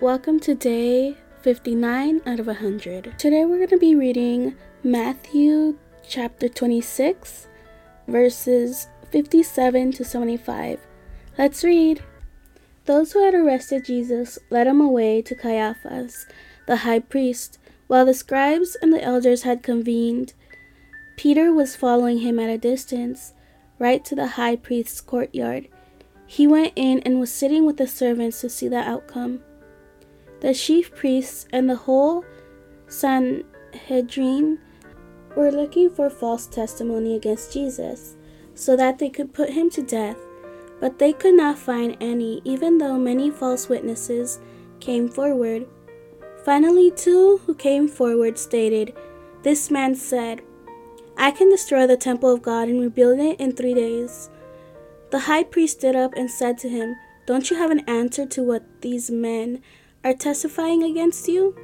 Welcome to day 59 out of 100. Today we're going to be reading Matthew chapter 26, verses 57 to 75. Let's read. Those who had arrested Jesus led him away to Caiaphas, the high priest, while the scribes and the elders had convened. Peter was following him at a distance, right to the high priest's courtyard. He went in and was sitting with the servants to see the outcome. The chief priests and the whole Sanhedrin were looking for false testimony against Jesus so that they could put him to death, but they could not find any, even though many false witnesses came forward. Finally, two who came forward stated, This man said, I can destroy the temple of God and rebuild it in three days. The high priest stood up and said to him, Don't you have an answer to what these men are testifying against you?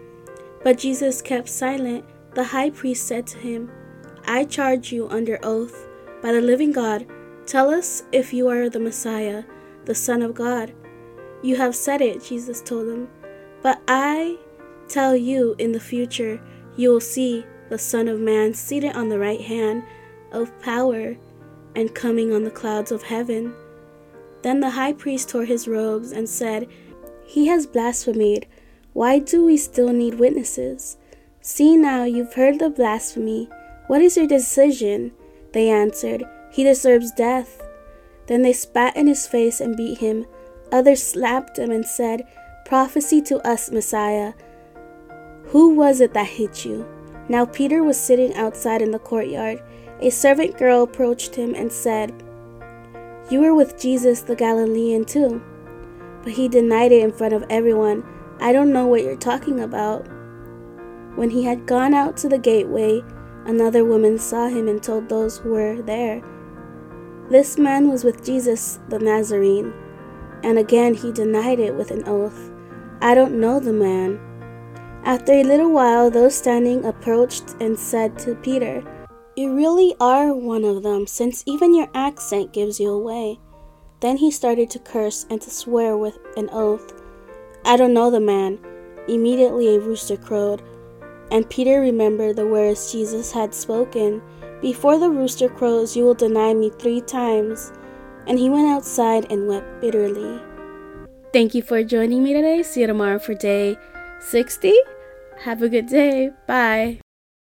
But Jesus kept silent. The high priest said to him, I charge you under oath by the living God, tell us if you are the Messiah, the Son of God. You have said it, Jesus told him. But I tell you, in the future, you will see the Son of Man seated on the right hand of power and coming on the clouds of heaven. Then the high priest tore his robes and said, he has blasphemed. Why do we still need witnesses? See now, you've heard the blasphemy. What is your decision? They answered, He deserves death. Then they spat in his face and beat him. Others slapped him and said, Prophecy to us, Messiah. Who was it that hit you? Now Peter was sitting outside in the courtyard. A servant girl approached him and said, You were with Jesus the Galilean too but he denied it in front of everyone. I don't know what you're talking about. When he had gone out to the gateway, another woman saw him and told those who were there, This man was with Jesus the Nazarene. And again he denied it with an oath, I don't know the man. After a little while, those standing approached and said to Peter, You really are one of them, since even your accent gives you away. Then he started to curse and to swear with an oath. I don't know the man. Immediately a rooster crowed, and Peter remembered the words Jesus had spoken Before the rooster crows, you will deny me three times. And he went outside and wept bitterly. Thank you for joining me today. See you tomorrow for day 60. Have a good day. Bye.